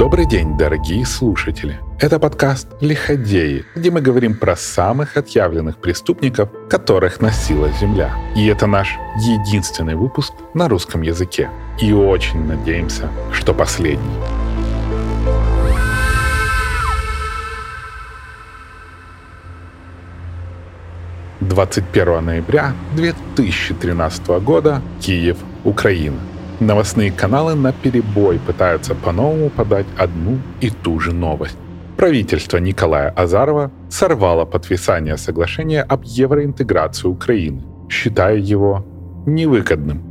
Добрый день, дорогие слушатели! Это подкаст «Лиходеи», где мы говорим про самых отъявленных преступников, которых носила Земля. И это наш единственный выпуск на русском языке. И очень надеемся, что последний. Двадцать первого ноября 2013 года, Киев, Украина. Новостные каналы на перебой пытаются по-новому подать одну и ту же новость. Правительство Николая Азарова сорвало подписание соглашения об евроинтеграции Украины, считая его невыгодным.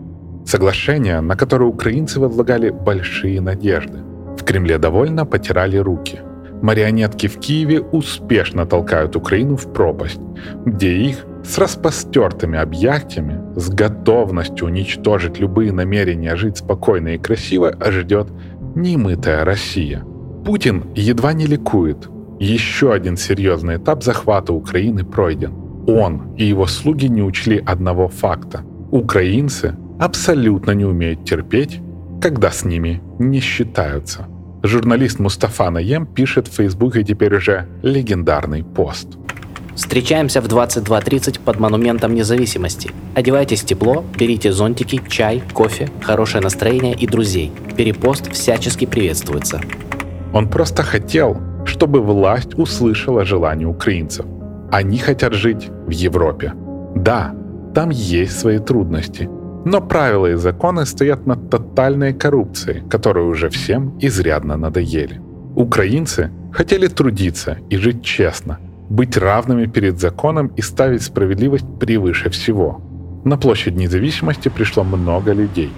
Соглашение, на которое украинцы возлагали большие надежды. В Кремле довольно потирали руки. Марионетки в Киеве успешно толкают Украину в пропасть, где их с распостертыми объятиями, с готовностью уничтожить любые намерения жить спокойно и красиво, ждет немытая Россия. Путин едва не ликует. Еще один серьезный этап захвата Украины пройден. Он и его слуги не учли одного факта. Украинцы абсолютно не умеют терпеть, когда с ними не считаются. Журналист Мустафа Наем пишет в Фейсбуке теперь уже легендарный пост. Встречаемся в 22.30 под Монументом Независимости. Одевайтесь тепло, берите зонтики, чай, кофе, хорошее настроение и друзей. Перепост всячески приветствуется. Он просто хотел, чтобы власть услышала желание украинцев. Они хотят жить в Европе. Да, там есть свои трудности, но правила и законы стоят над тотальной коррупцией, которая уже всем изрядно надоели. Украинцы хотели трудиться и жить честно – быть равными перед законом и ставить справедливость превыше всего. На площадь независимости пришло много людей.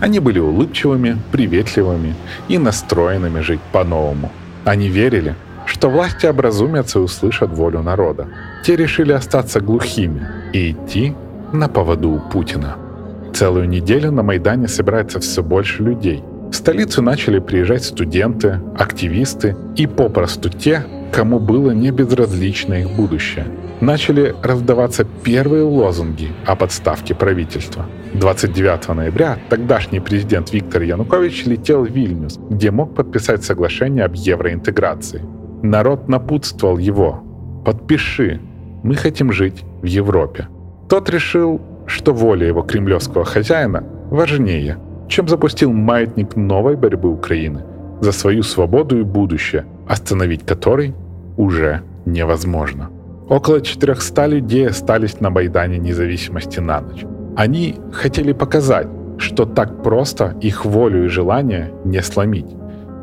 Они были улыбчивыми, приветливыми и настроенными жить по-новому. Они верили, что власти образумятся и услышат волю народа. Те решили остаться глухими и идти на поводу у Путина. Целую неделю на Майдане собирается все больше людей. В столицу начали приезжать студенты, активисты и попросту те, кому было не безразлично их будущее. Начали раздаваться первые лозунги о подставке правительства. 29 ноября тогдашний президент Виктор Янукович летел в Вильнюс, где мог подписать соглашение об евроинтеграции. Народ напутствовал его «Подпиши, мы хотим жить в Европе». Тот решил, что воля его кремлевского хозяина важнее, чем запустил маятник новой борьбы Украины за свою свободу и будущее – остановить который уже невозможно. Около 400 людей остались на Майдане независимости на ночь. Они хотели показать, что так просто их волю и желание не сломить.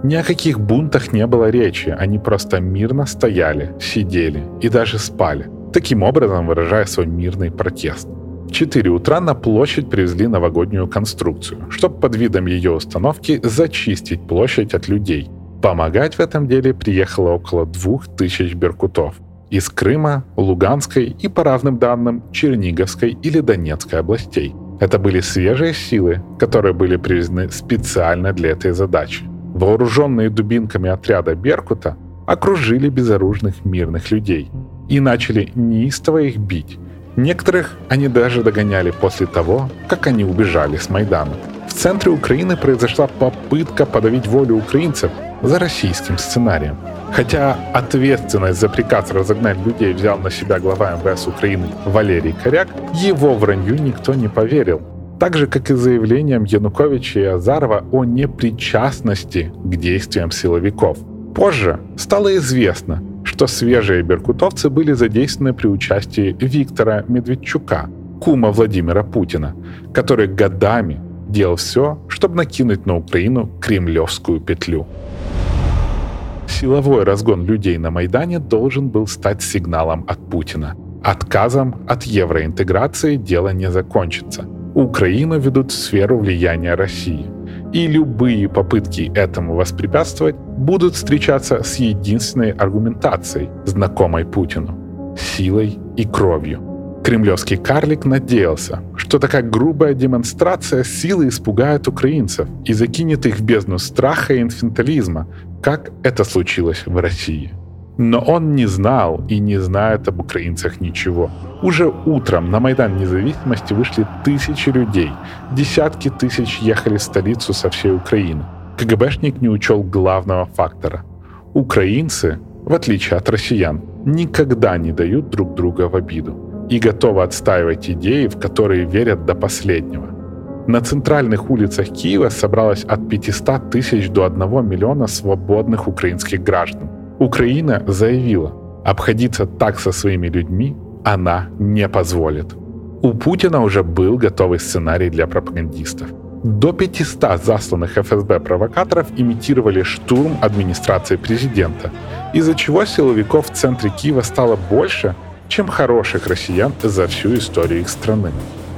Ни о каких бунтах не было речи, они просто мирно стояли, сидели и даже спали, таким образом выражая свой мирный протест. В 4 утра на площадь привезли новогоднюю конструкцию, чтобы под видом ее установки зачистить площадь от людей – Помогать в этом деле приехало около двух тысяч беркутов из Крыма, Луганской и, по разным данным, Черниговской или Донецкой областей. Это были свежие силы, которые были привезены специально для этой задачи. Вооруженные дубинками отряда Беркута окружили безоружных мирных людей и начали неистово их бить. Некоторых они даже догоняли после того, как они убежали с Майдана. В центре Украины произошла попытка подавить волю украинцев за российским сценарием. Хотя ответственность за приказ разогнать людей взял на себя глава МВС Украины Валерий Коряк, его вранью никто не поверил. Так же, как и заявлением Януковича и Азарова о непричастности к действиям силовиков. Позже стало известно, что свежие беркутовцы были задействованы при участии Виктора Медведчука, кума Владимира Путина, который годами делал все, чтобы накинуть на Украину кремлевскую петлю. Силовой разгон людей на Майдане должен был стать сигналом от Путина. Отказом от евроинтеграции дело не закончится. Украину ведут в сферу влияния России. И любые попытки этому воспрепятствовать будут встречаться с единственной аргументацией, знакомой Путину – силой и кровью. Кремлевский карлик надеялся, что такая грубая демонстрация силы испугает украинцев и закинет их в бездну страха и инфантилизма, как это случилось в России. Но он не знал и не знает об украинцах ничего. Уже утром на Майдан независимости вышли тысячи людей. Десятки тысяч ехали в столицу со всей Украины. КГБшник не учел главного фактора. Украинцы, в отличие от россиян, никогда не дают друг друга в обиду и готовы отстаивать идеи, в которые верят до последнего. На центральных улицах Киева собралось от 500 тысяч до 1 миллиона свободных украинских граждан. Украина заявила, обходиться так со своими людьми она не позволит. У Путина уже был готовый сценарий для пропагандистов. До 500 засланных ФСБ провокаторов имитировали штурм администрации президента, из-за чего силовиков в центре Киева стало больше, чем хороших россиян за всю историю их страны.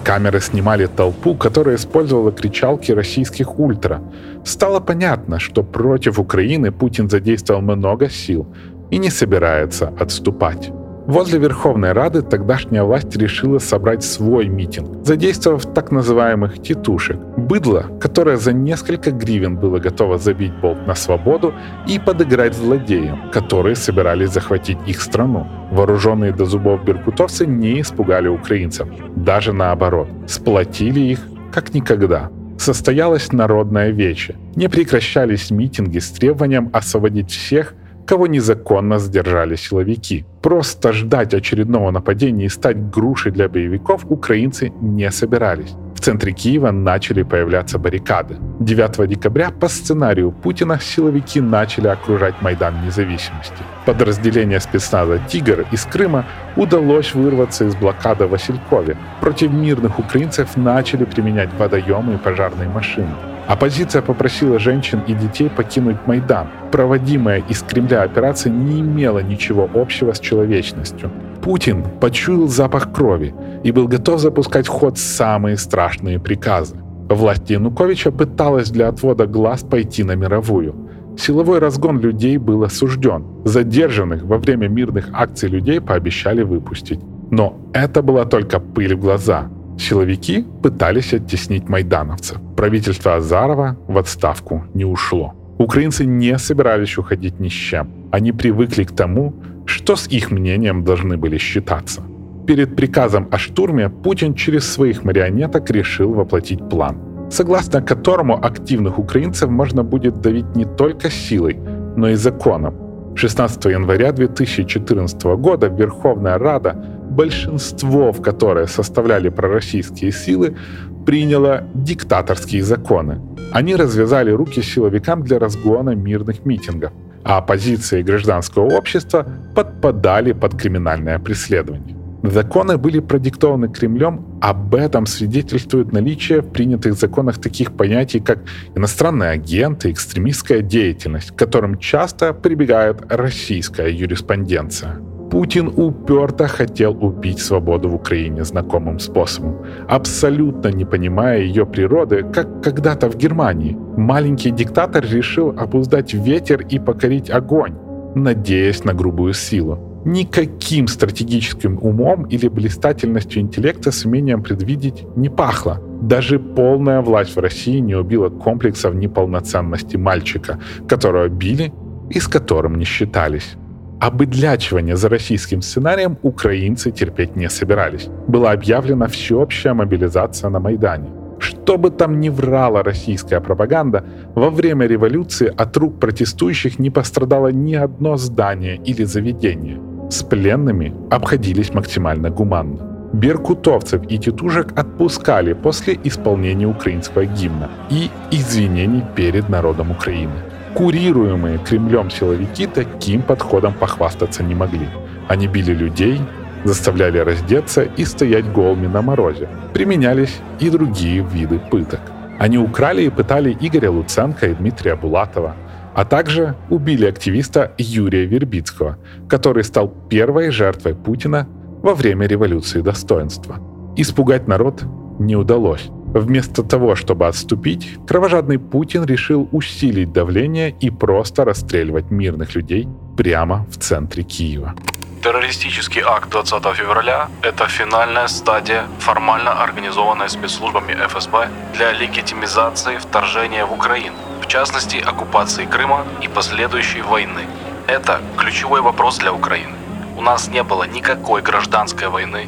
Камеры снимали толпу, которая использовала кричалки российских ультра. Стало понятно, что против Украины Путин задействовал много сил и не собирается отступать. Возле Верховной Рады тогдашняя власть решила собрать свой митинг, задействовав так называемых «титушек» — быдло, которое за несколько гривен было готово забить болт на свободу и подыграть злодеям, которые собирались захватить их страну. Вооруженные до зубов беркутовцы не испугали украинцев, даже наоборот, сплотили их как никогда. Состоялось народное вече. Не прекращались митинги с требованием освободить всех, кого незаконно сдержали силовики. Просто ждать очередного нападения и стать грушей для боевиков украинцы не собирались. В центре Киева начали появляться баррикады. 9 декабря по сценарию Путина силовики начали окружать Майдан независимости. Подразделение спецназа «Тигр» из Крыма удалось вырваться из блокады в Василькове. Против мирных украинцев начали применять водоемы и пожарные машины. Оппозиция попросила женщин и детей покинуть Майдан. Проводимая из Кремля операция не имела ничего общего с человечностью. Путин почуял запах крови и был готов запускать в ход самые страшные приказы. Власть Януковича пыталась для отвода глаз пойти на мировую. Силовой разгон людей был осужден. Задержанных во время мирных акций людей пообещали выпустить. Но это была только пыль в глаза. Силовики пытались оттеснить майдановцев. Правительство Азарова в отставку не ушло. Украинцы не собирались уходить ни с чем. Они привыкли к тому, что с их мнением должны были считаться. Перед приказом о штурме Путин через своих марионеток решил воплотить план, согласно которому активных украинцев можно будет давить не только силой, но и законом. 16 января 2014 года Верховная Рада большинство, в которое составляли пророссийские силы, приняло диктаторские законы. Они развязали руки силовикам для разгона мирных митингов, а оппозиция и гражданское общество подпадали под криминальное преследование. Законы были продиктованы Кремлем, об этом свидетельствует наличие в принятых законах таких понятий, как иностранный агент и экстремистская деятельность, к которым часто прибегает российская юриспруденция. Путин уперто хотел убить свободу в Украине знакомым способом, абсолютно не понимая ее природы, как когда-то в Германии. Маленький диктатор решил обуздать ветер и покорить огонь, надеясь на грубую силу. Никаким стратегическим умом или блистательностью интеллекта с умением предвидеть не пахло. Даже полная власть в России не убила комплексов неполноценности мальчика, которого били и с которым не считались. Обыдлячивание за российским сценарием украинцы терпеть не собирались. Была объявлена всеобщая мобилизация на Майдане. Что бы там ни врала российская пропаганда, во время революции от рук протестующих не пострадало ни одно здание или заведение. С пленными обходились максимально гуманно. Беркутовцев и тетушек отпускали после исполнения украинского гимна и извинений перед народом Украины. Курируемые Кремлем силовики таким подходом похвастаться не могли. Они били людей, заставляли раздеться и стоять голыми на морозе. Применялись и другие виды пыток. Они украли и пытали Игоря Луценко и Дмитрия Булатова, а также убили активиста Юрия Вербицкого, который стал первой жертвой Путина во время революции достоинства. Испугать народ не удалось. Вместо того, чтобы отступить, кровожадный Путин решил усилить давление и просто расстреливать мирных людей прямо в центре Киева. Террористический акт 20 февраля – это финальная стадия, формально организованная спецслужбами ФСБ для легитимизации вторжения в Украину, в частности, оккупации Крыма и последующей войны. Это ключевой вопрос для Украины. У нас не было никакой гражданской войны,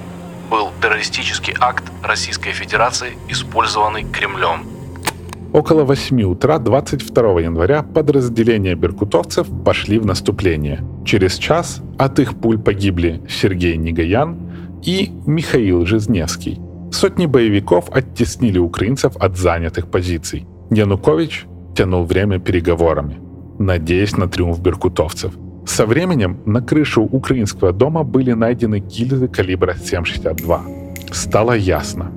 был террористический акт Российской Федерации, использованный Кремлем. Около 8 утра 22 января подразделения беркутовцев пошли в наступление. Через час от их пуль погибли Сергей Нигаян и Михаил Жизневский. Сотни боевиков оттеснили украинцев от занятых позиций. Янукович тянул время переговорами, надеясь на триумф беркутовцев. Со временем на крышу украинского дома были найдены гильзы калибра 7,62. Стало ясно.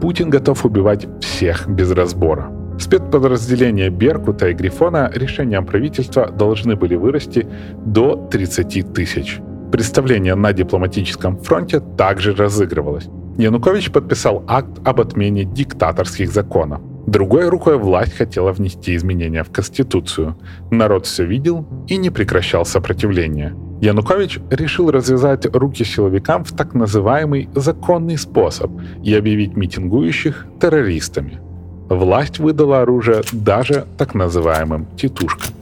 Путин готов убивать всех без разбора. Спецподразделения Беркута и Грифона решением правительства должны были вырасти до 30 тысяч. Представление на дипломатическом фронте также разыгрывалось. Янукович подписал акт об отмене диктаторских законов. Другой рукой власть хотела внести изменения в Конституцию. Народ все видел и не прекращал сопротивления. Янукович решил развязать руки силовикам в так называемый законный способ и объявить митингующих террористами. Власть выдала оружие даже так называемым «титушкам».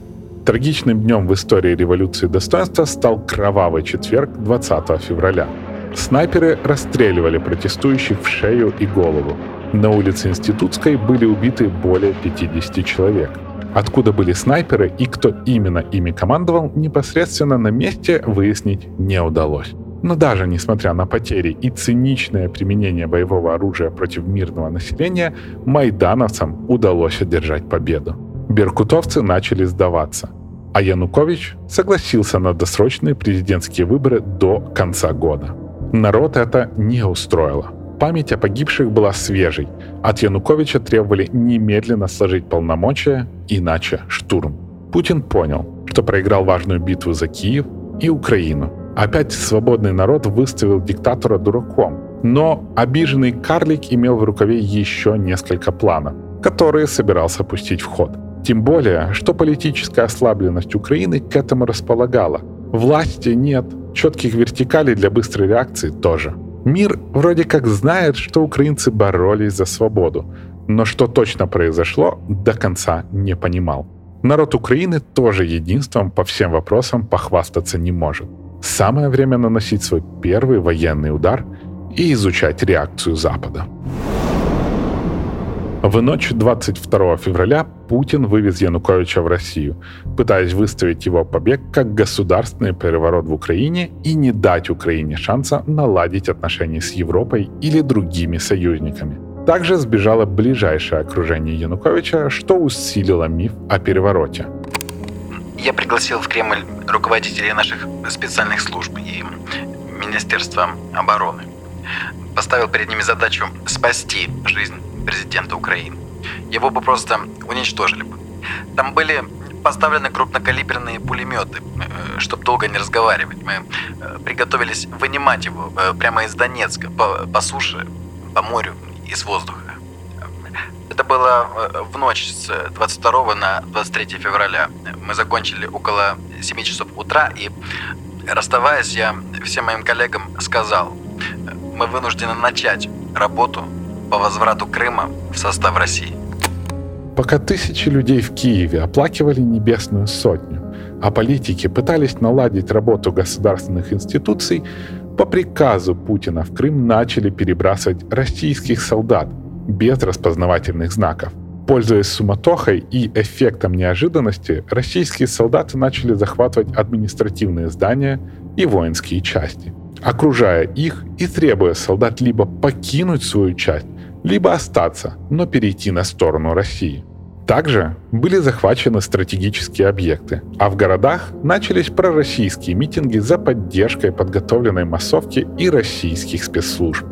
Трагичным днем в истории революции достоинства стал кровавый четверг 20 февраля. Снайперы расстреливали протестующих в шею и голову. На улице Институтской были убиты более 50 человек. Откуда были снайперы и кто именно ими командовал, непосредственно на месте выяснить не удалось. Но даже несмотря на потери и циничное применение боевого оружия против мирного населения, майдановцам удалось одержать победу. Беркутовцы начали сдаваться, а Янукович согласился на досрочные президентские выборы до конца года. Народ это не устроило. Память о погибших была свежей. От Януковича требовали немедленно сложить полномочия, иначе штурм. Путин понял, что проиграл важную битву за Киев и Украину – Опять свободный народ выставил диктатора дураком. Но обиженный карлик имел в рукаве еще несколько планов, которые собирался пустить в ход. Тем более, что политическая ослабленность Украины к этому располагала. Власти нет, четких вертикалей для быстрой реакции тоже. Мир вроде как знает, что украинцы боролись за свободу, но что точно произошло, до конца не понимал. Народ Украины тоже единством по всем вопросам похвастаться не может. Самое время наносить свой первый военный удар и изучать реакцию Запада. В ночь 22 февраля Путин вывез Януковича в Россию, пытаясь выставить его побег как государственный переворот в Украине и не дать Украине шанса наладить отношения с Европой или другими союзниками. Также сбежало ближайшее окружение Януковича, что усилило миф о перевороте. Я пригласил в Кремль руководителей наших специальных служб и Министерства обороны. Поставил перед ними задачу спасти жизнь президента Украины. Его бы просто уничтожили бы. Там были поставлены крупнокалиберные пулеметы, э, чтобы долго не разговаривать. Мы э, приготовились вынимать его э, прямо из Донецка, по, по суше, по морю и с воздуха. Это было в ночь с 22 на 23 февраля. Мы закончили около 7 часов утра, и расставаясь, я всем моим коллегам сказал, мы вынуждены начать работу по возврату Крыма в состав России. Пока тысячи людей в Киеве оплакивали Небесную Сотню, а политики пытались наладить работу государственных институций, по приказу Путина в Крым начали перебрасывать российских солдат – без распознавательных знаков. Пользуясь суматохой и эффектом неожиданности, российские солдаты начали захватывать административные здания и воинские части, окружая их и требуя солдат либо покинуть свою часть, либо остаться, но перейти на сторону России. Также были захвачены стратегические объекты, а в городах начались пророссийские митинги за поддержкой подготовленной массовки и российских спецслужб.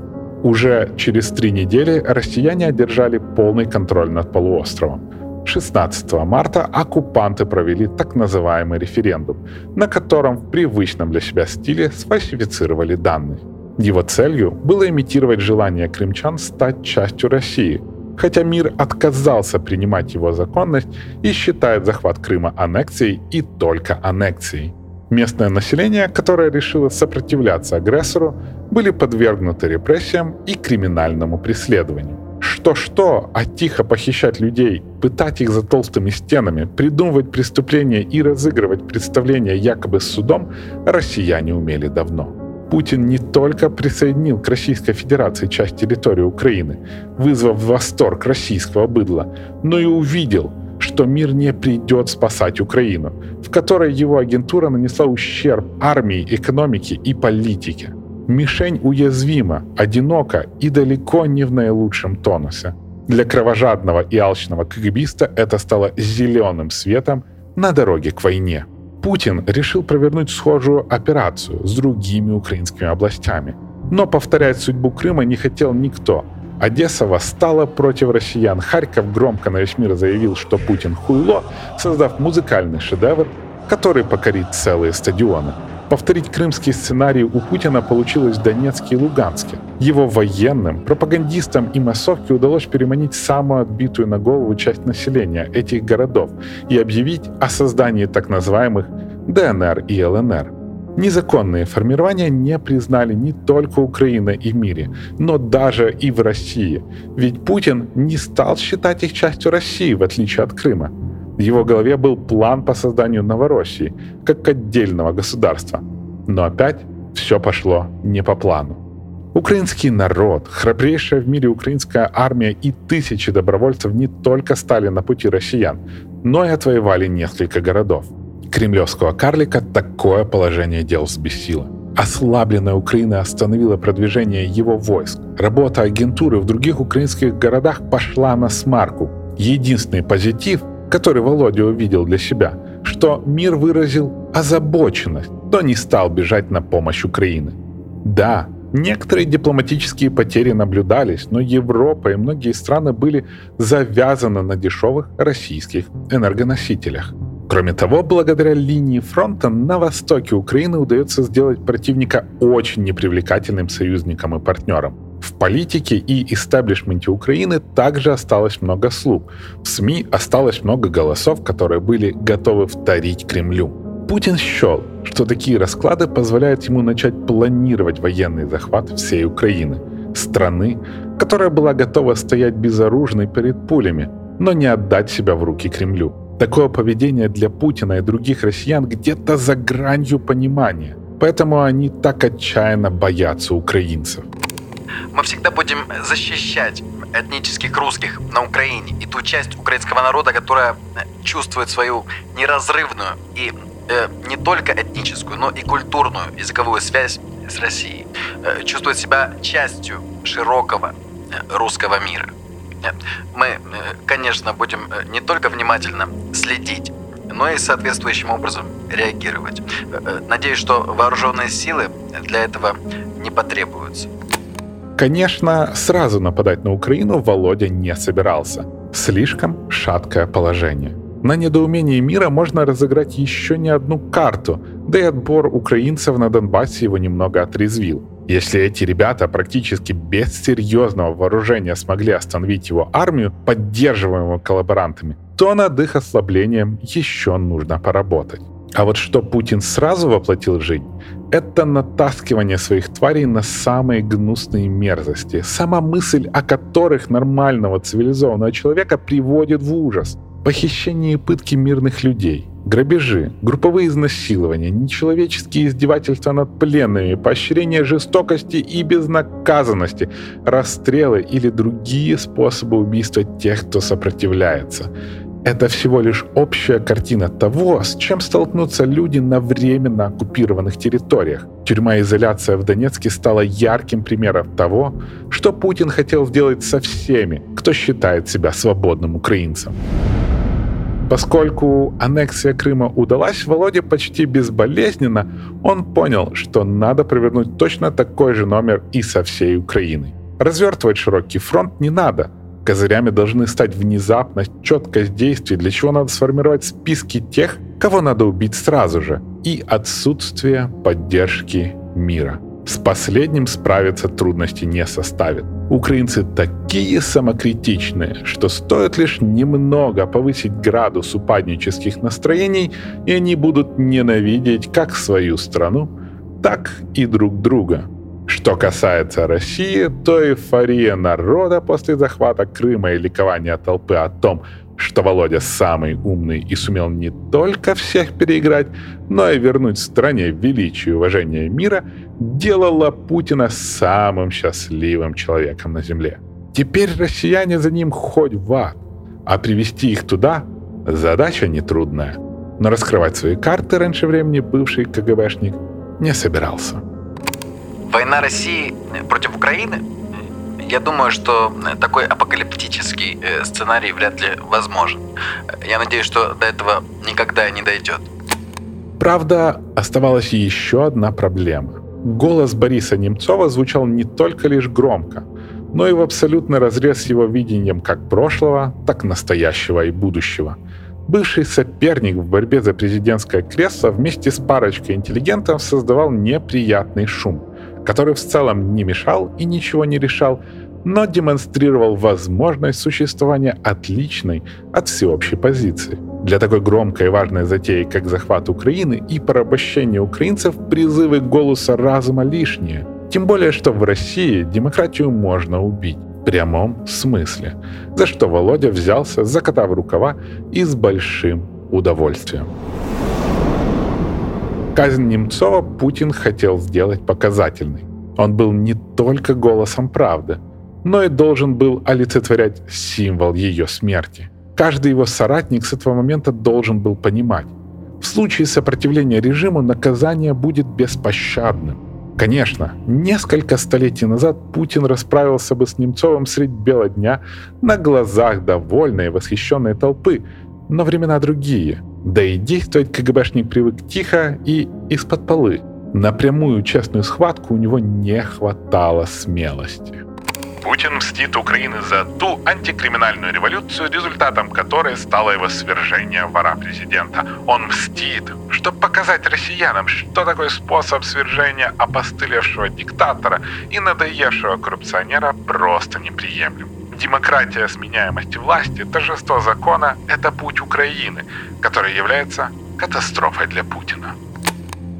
Уже через три недели россияне одержали полный контроль над полуостровом. 16 марта оккупанты провели так называемый референдум, на котором в привычном для себя стиле сфальсифицировали данные. Его целью было имитировать желание крымчан стать частью России, хотя мир отказался принимать его законность и считает захват Крыма аннексией и только аннексией. Местное население, которое решило сопротивляться агрессору, были подвергнуты репрессиям и криминальному преследованию. Что-что, а тихо похищать людей, пытать их за толстыми стенами, придумывать преступления и разыгрывать представления якобы с судом россияне умели давно. Путин не только присоединил к Российской Федерации часть территории Украины, вызвав восторг российского быдла, но и увидел, что мир не придет спасать Украину, в которой его агентура нанесла ущерб армии, экономике и политике. Мишень уязвима, одинока и далеко не в наилучшем тонусе. Для кровожадного и алчного КГБиста это стало зеленым светом на дороге к войне. Путин решил провернуть схожую операцию с другими украинскими областями. Но повторять судьбу Крыма не хотел никто. Одесса восстала против россиян. Харьков громко на весь мир заявил, что Путин хуйло, создав музыкальный шедевр, который покорит целые стадионы. Повторить крымский сценарий у Путина получилось в Донецке и Луганске. Его военным, пропагандистам и массовке удалось переманить самую отбитую на голову часть населения этих городов и объявить о создании так называемых ДНР и ЛНР. Незаконные формирования не признали не только Украина и в мире, но даже и в России. Ведь Путин не стал считать их частью России, в отличие от Крыма. В его голове был план по созданию Новороссии, как отдельного государства. Но опять все пошло не по плану. Украинский народ, храбрейшая в мире украинская армия и тысячи добровольцев не только стали на пути россиян, но и отвоевали несколько городов. Кремлевского карлика такое положение дел взбесило. Ослабленная Украина остановила продвижение его войск. Работа агентуры в других украинских городах пошла на смарку. Единственный позитив который Володя увидел для себя, что мир выразил озабоченность, но не стал бежать на помощь Украины. Да, некоторые дипломатические потери наблюдались, но Европа и многие страны были завязаны на дешевых российских энергоносителях. Кроме того, благодаря линии фронта на востоке Украины удается сделать противника очень непривлекательным союзником и партнером. В политике и истеблишменте Украины также осталось много слуг. В СМИ осталось много голосов, которые были готовы вторить Кремлю. Путин счел, что такие расклады позволяют ему начать планировать военный захват всей Украины, страны, которая была готова стоять безоружной перед пулями, но не отдать себя в руки Кремлю. Такое поведение для Путина и других россиян где-то за гранью понимания, поэтому они так отчаянно боятся украинцев. Мы всегда будем защищать этнических русских на Украине и ту часть украинского народа, которая чувствует свою неразрывную и э, не только этническую, но и культурную языковую связь с Россией, э, чувствует себя частью широкого э, русского мира. Э, мы, э, конечно, будем э, не только внимательно следить но и соответствующим образом реагировать. Надеюсь, что вооруженные силы для этого не потребуются. Конечно, сразу нападать на Украину Володя не собирался. Слишком шаткое положение. На недоумении мира можно разыграть еще не одну карту, да и отбор украинцев на Донбассе его немного отрезвил. Если эти ребята практически без серьезного вооружения смогли остановить его армию, поддерживаемую коллаборантами, то над их ослаблением еще нужно поработать. А вот что Путин сразу воплотил в жизнь, это натаскивание своих тварей на самые гнусные мерзости, сама мысль о которых нормального цивилизованного человека приводит в ужас. Похищение и пытки мирных людей, грабежи, групповые изнасилования, нечеловеческие издевательства над пленными, поощрение жестокости и безнаказанности, расстрелы или другие способы убийства тех, кто сопротивляется – это всего лишь общая картина того, с чем столкнутся люди на временно оккупированных территориях. Тюрьма-изоляция в Донецке стала ярким примером того, что Путин хотел сделать со всеми, кто считает себя свободным украинцем. Поскольку аннексия Крыма удалась Володе почти безболезненно, он понял, что надо провернуть точно такой же номер и со всей Украиной. Развертывать широкий фронт не надо – Козырями должны стать внезапность, четкость действий, для чего надо сформировать списки тех, кого надо убить сразу же, и отсутствие поддержки мира. С последним справиться трудности не составит. Украинцы такие самокритичные, что стоит лишь немного повысить градус упаднических настроений, и они будут ненавидеть как свою страну, так и друг друга. Что касается России, то эйфория народа после захвата Крыма и ликование толпы о том, что Володя самый умный и сумел не только всех переиграть, но и вернуть стране величие и уважение мира, делало Путина самым счастливым человеком на Земле. Теперь россияне за ним хоть в ад, а привести их туда – задача нетрудная. Но раскрывать свои карты раньше времени бывший КГБшник не собирался. Война России против Украины я думаю, что такой апокалиптический э, сценарий вряд ли возможен. Я надеюсь, что до этого никогда не дойдет. Правда, оставалась еще одна проблема. Голос Бориса Немцова звучал не только лишь громко, но и в абсолютный разрез с его видением как прошлого, так настоящего и будущего. Бывший соперник в борьбе за президентское кресло вместе с парочкой интеллигентов создавал неприятный шум – который в целом не мешал и ничего не решал, но демонстрировал возможность существования отличной от всеобщей позиции. Для такой громкой и важной затеи, как захват Украины и порабощение украинцев, призывы голоса разума лишние. Тем более, что в России демократию можно убить в прямом смысле, за что Володя взялся, закатав рукава и с большим удовольствием. Казнь Немцова Путин хотел сделать показательной. Он был не только голосом правды, но и должен был олицетворять символ ее смерти. Каждый его соратник с этого момента должен был понимать, в случае сопротивления режиму наказание будет беспощадным. Конечно, несколько столетий назад Путин расправился бы с Немцовым средь бела дня на глазах довольной и восхищенной толпы, но времена другие – да и действовать КГБшник привык тихо и из-под полы. На прямую честную схватку у него не хватало смелости. Путин мстит Украины за ту антикриминальную революцию, результатом которой стало его свержение вора президента. Он мстит, чтобы показать россиянам, что такой способ свержения опостылевшего диктатора и надоевшего коррупционера просто неприемлем. Демократия сменяемости власти, торжество закона – это путь Украины, который является катастрофой для Путина.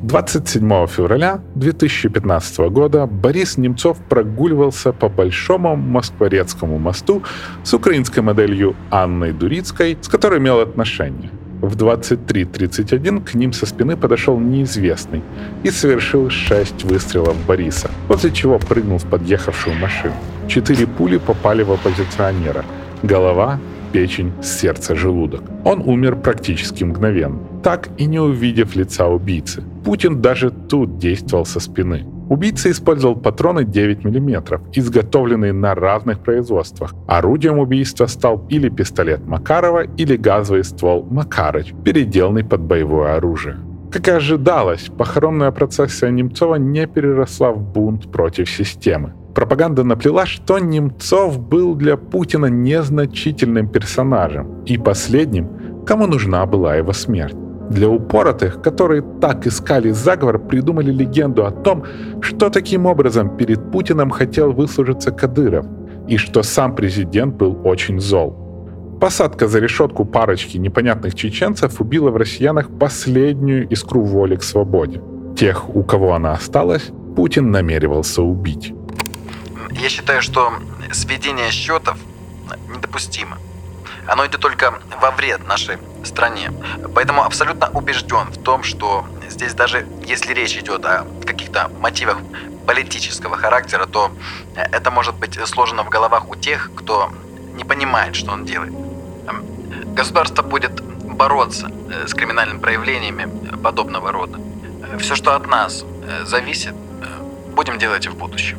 27 февраля 2015 года Борис Немцов прогуливался по Большому Москворецкому мосту с украинской моделью Анной Дурицкой, с которой имел отношение. В 23.31 к ним со спины подошел неизвестный и совершил шесть выстрелов Бориса, после чего прыгнул в подъехавшую машину. Четыре пули попали в оппозиционера. Голова, печень, сердце, желудок. Он умер практически мгновенно, так и не увидев лица убийцы. Путин даже тут действовал со спины. Убийца использовал патроны 9 мм, изготовленные на разных производствах. Орудием убийства стал или пистолет Макарова, или газовый ствол Макарыч, переделанный под боевое оружие. Как и ожидалось, похоронная процессия Немцова не переросла в бунт против системы. Пропаганда наплела, что Немцов был для Путина незначительным персонажем и последним, кому нужна была его смерть. Для упоротых, которые так искали заговор, придумали легенду о том, что таким образом перед Путиным хотел выслужиться Кадыров, и что сам президент был очень зол. Посадка за решетку парочки непонятных чеченцев убила в россиянах последнюю искру воли к свободе. Тех, у кого она осталась, Путин намеревался убить. Я считаю, что сведение счетов недопустимо. Оно идет только во вред нашей стране. Поэтому абсолютно убежден в том, что здесь даже если речь идет о каких-то мотивах политического характера, то это может быть сложено в головах у тех, кто не понимает, что он делает. Государство будет бороться э, с криминальными проявлениями подобного рода. Все, что от нас э, зависит, э, будем делать и в будущем.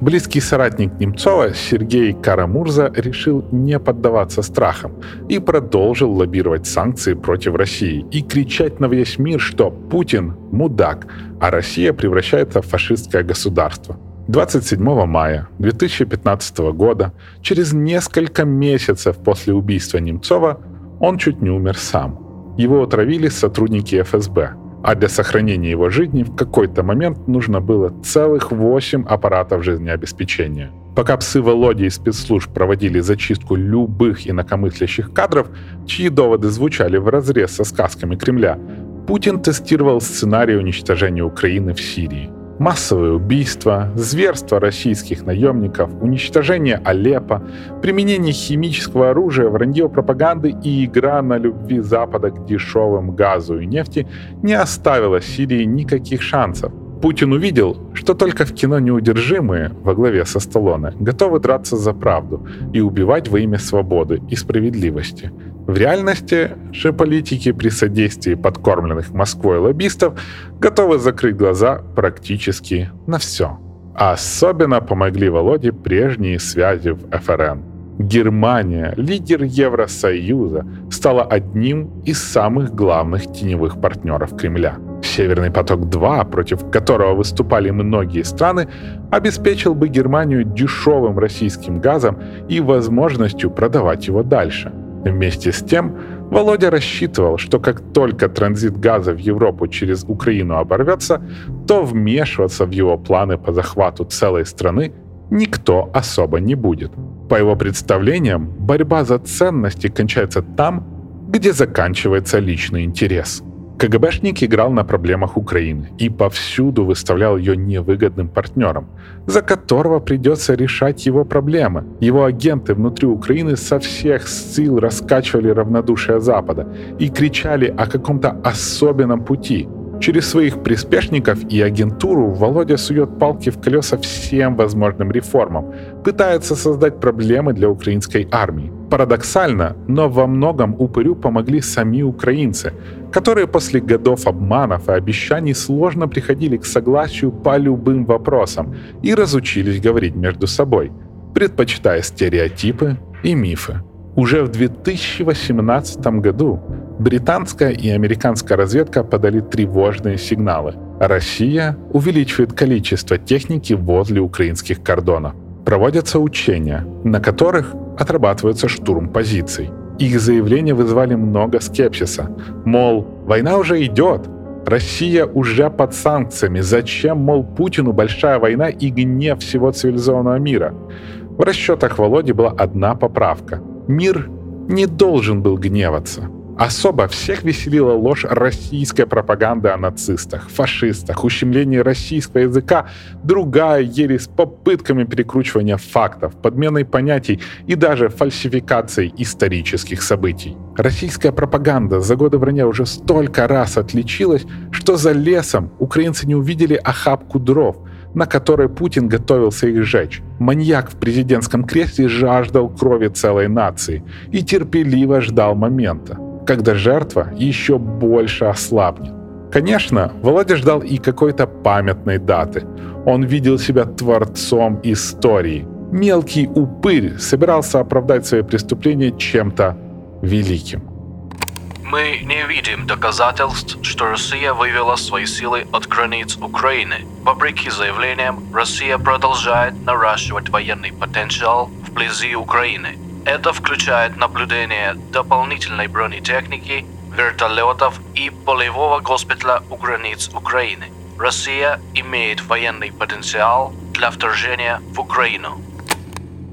Близкий соратник Немцова Сергей Карамурза решил не поддаваться страхам и продолжил лоббировать санкции против России и кричать на весь мир, что Путин – мудак, а Россия превращается в фашистское государство. 27 мая 2015 года, через несколько месяцев после убийства Немцова, он чуть не умер сам. Его отравили сотрудники ФСБ – а для сохранения его жизни в какой-то момент нужно было целых 8 аппаратов жизнеобеспечения. Пока псы Володи и спецслужб проводили зачистку любых инакомыслящих кадров, чьи доводы звучали в разрез со сказками Кремля, Путин тестировал сценарий уничтожения Украины в Сирии. Массовые убийства, зверство российских наемников, уничтожение Алеппо, применение химического оружия, вранье пропаганды и игра на любви Запада к дешевым газу и нефти не оставила Сирии никаких шансов. Путин увидел, что только в кино неудержимые во главе со Сталлоне готовы драться за правду и убивать во имя свободы и справедливости. В реальности же политики при содействии подкормленных Москвой лоббистов готовы закрыть глаза практически на все. Особенно помогли Володе прежние связи в ФРН. Германия, лидер Евросоюза, стала одним из самых главных теневых партнеров Кремля. Северный поток-2, против которого выступали многие страны, обеспечил бы Германию дешевым российским газом и возможностью продавать его дальше – Вместе с тем, Володя рассчитывал, что как только транзит газа в Европу через Украину оборвется, то вмешиваться в его планы по захвату целой страны никто особо не будет. По его представлениям, борьба за ценности кончается там, где заканчивается личный интерес – КГБшник играл на проблемах Украины и повсюду выставлял ее невыгодным партнером, за которого придется решать его проблемы. Его агенты внутри Украины со всех сил раскачивали равнодушие Запада и кричали о каком-то особенном пути. Через своих приспешников и агентуру Володя сует палки в колеса всем возможным реформам, пытается создать проблемы для украинской армии. Парадоксально, но во многом упырю помогли сами украинцы, которые после годов обманов и обещаний сложно приходили к согласию по любым вопросам и разучились говорить между собой, предпочитая стереотипы и мифы. Уже в 2018 году британская и американская разведка подали тревожные сигналы. Россия увеличивает количество техники возле украинских кордонов. Проводятся учения, на которых отрабатывается штурм позиций – их заявления вызвали много скепсиса. Мол, война уже идет, Россия уже под санкциями. Зачем, мол, Путину большая война и гнев всего цивилизованного мира? В расчетах Володи была одна поправка. Мир не должен был гневаться. Особо всех веселила ложь российской пропаганды о нацистах, фашистах, ущемлении российского языка, другая ересь с попытками перекручивания фактов, подменой понятий и даже фальсификацией исторических событий. Российская пропаганда за годы вранья уже столько раз отличилась, что за лесом украинцы не увидели охапку дров, на которой Путин готовился их сжечь. Маньяк в президентском кресле жаждал крови целой нации и терпеливо ждал момента когда жертва еще больше ослабнет. Конечно, Володя ждал и какой-то памятной даты. Он видел себя творцом истории. Мелкий упырь собирался оправдать свои преступления чем-то великим. Мы не видим доказательств, что Россия вывела свои силы от границ Украины. Вопреки заявлениям, Россия продолжает наращивать военный потенциал вблизи Украины – это включает наблюдение дополнительной бронетехники, вертолетов и полевого госпиталя у границ Украины. Россия имеет военный потенциал для вторжения в Украину.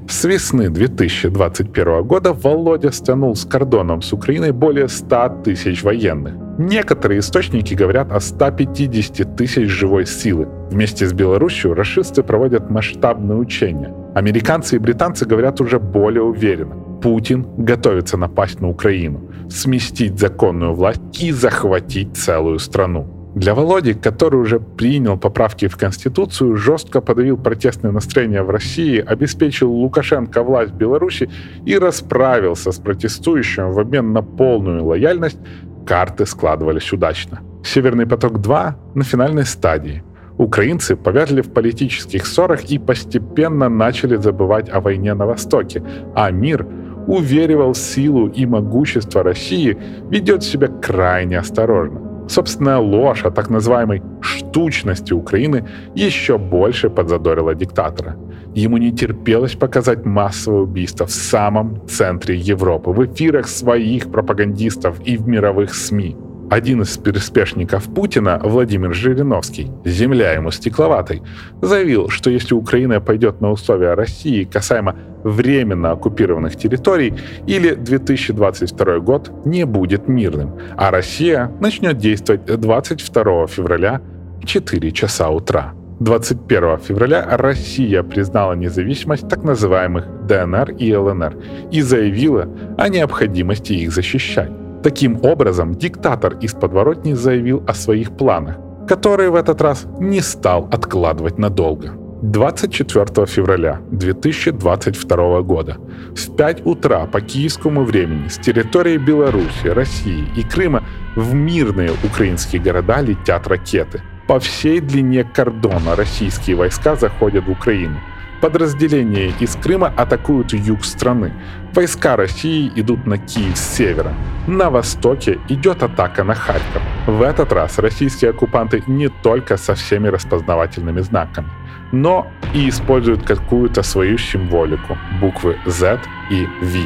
С весны 2021 года Володя стянул с кордоном с Украиной более 100 тысяч военных. Некоторые источники говорят о 150 тысяч живой силы. Вместе с Беларусью расисты проводят масштабные учения. Американцы и британцы говорят уже более уверенно. Путин готовится напасть на Украину, сместить законную власть и захватить целую страну. Для Володи, который уже принял поправки в Конституцию, жестко подавил протестные настроения в России, обеспечил Лукашенко власть в Беларуси и расправился с протестующим в обмен на полную лояльность, карты складывались удачно. «Северный поток-2» на финальной стадии. Украинцы повязли в политических ссорах и постепенно начали забывать о войне на Востоке, а мир уверивал силу и могущество России, ведет себя крайне осторожно. Собственная ложь о так называемой «штучности Украины» еще больше подзадорила диктатора. Ему не терпелось показать массовое убийство в самом центре Европы, в эфирах своих пропагандистов и в мировых СМИ. Один из приспешников Путина, Владимир Жириновский, земля ему стекловатой, заявил, что если Украина пойдет на условия России касаемо временно оккупированных территорий, или 2022 год не будет мирным, а Россия начнет действовать 22 февраля в 4 часа утра. 21 февраля Россия признала независимость так называемых ДНР и ЛНР и заявила о необходимости их защищать. Таким образом, диктатор из подворотни заявил о своих планах, которые в этот раз не стал откладывать надолго. 24 февраля 2022 года в 5 утра по киевскому времени с территории Беларуси, России и Крыма в мирные украинские города летят ракеты. По всей длине кордона российские войска заходят в Украину. Подразделения из Крыма атакуют юг страны. Войска России идут на Киев с севера. На востоке идет атака на Харьков. В этот раз российские оккупанты не только со всеми распознавательными знаками, но и используют какую-то свою символику – буквы Z и V.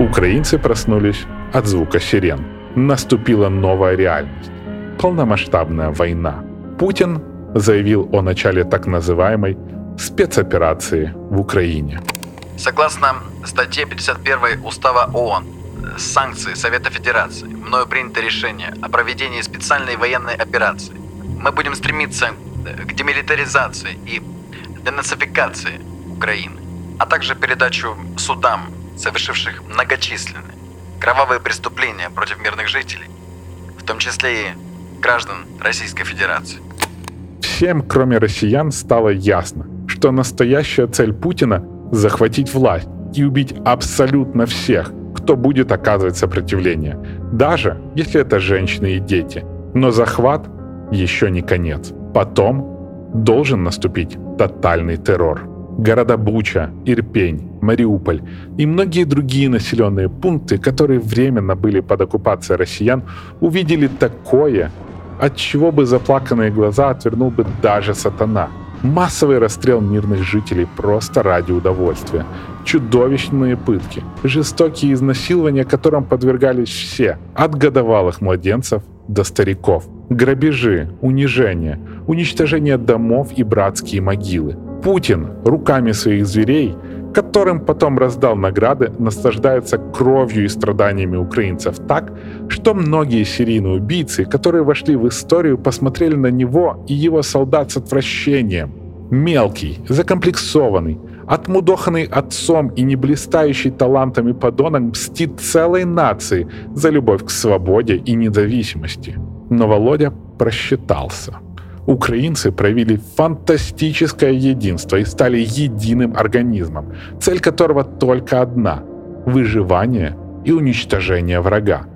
Украинцы проснулись от звука сирен. Наступила новая реальность – полномасштабная война. Путин заявил о начале так называемой спецоперации в Украине. Согласно статье 51 Устава ООН, санкции Совета Федерации, мною принято решение о проведении специальной военной операции. Мы будем стремиться к демилитаризации и денацификации Украины, а также передачу судам, совершивших многочисленные кровавые преступления против мирных жителей, в том числе и граждан Российской Федерации. Всем, кроме россиян, стало ясно, что настоящая цель Путина – захватить власть и убить абсолютно всех, кто будет оказывать сопротивление, даже если это женщины и дети. Но захват еще не конец. Потом должен наступить тотальный террор. Города Буча, Ирпень, Мариуполь и многие другие населенные пункты, которые временно были под оккупацией россиян, увидели такое, от чего бы заплаканные глаза отвернул бы даже сатана. Массовый расстрел мирных жителей просто ради удовольствия. Чудовищные пытки. Жестокие изнасилования, которым подвергались все. От годовалых младенцев до стариков. Грабежи, унижение, уничтожение домов и братские могилы. Путин руками своих зверей которым потом раздал награды, наслаждается кровью и страданиями украинцев так, что многие серийные убийцы, которые вошли в историю, посмотрели на него и его солдат с отвращением. Мелкий, закомплексованный, отмудоханный отцом и не блистающий талантами подонок мстит целой нации за любовь к свободе и независимости. Но Володя просчитался – Украинцы проявили фантастическое единство и стали единым организмом, цель которого только одна – выживание и уничтожение врага.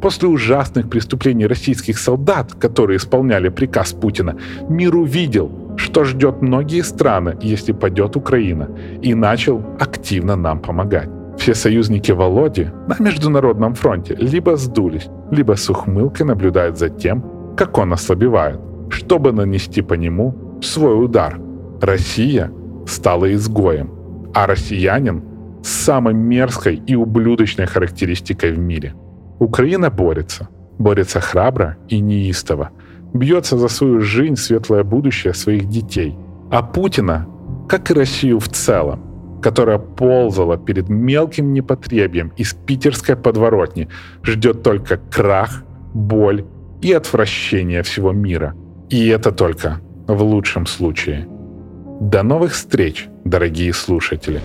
После ужасных преступлений российских солдат, которые исполняли приказ Путина, мир увидел, что ждет многие страны, если падет Украина, и начал активно нам помогать. Все союзники Володи на Международном фронте либо сдулись, либо с ухмылкой наблюдают за тем, как он ослабевает чтобы нанести по нему свой удар. Россия стала изгоем, а россиянин – самой мерзкой и ублюдочной характеристикой в мире. Украина борется, борется храбро и неистово, бьется за свою жизнь, светлое будущее своих детей. А Путина, как и Россию в целом, которая ползала перед мелким непотребием из питерской подворотни, ждет только крах, боль и отвращение всего мира – и это только в лучшем случае. До новых встреч, дорогие слушатели.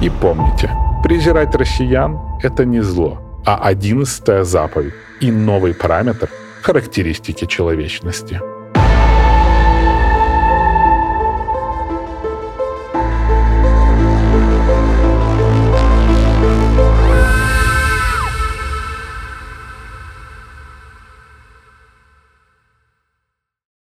И помните, презирать россиян – это не зло, а одиннадцатая заповедь и новый параметр характеристики человечности.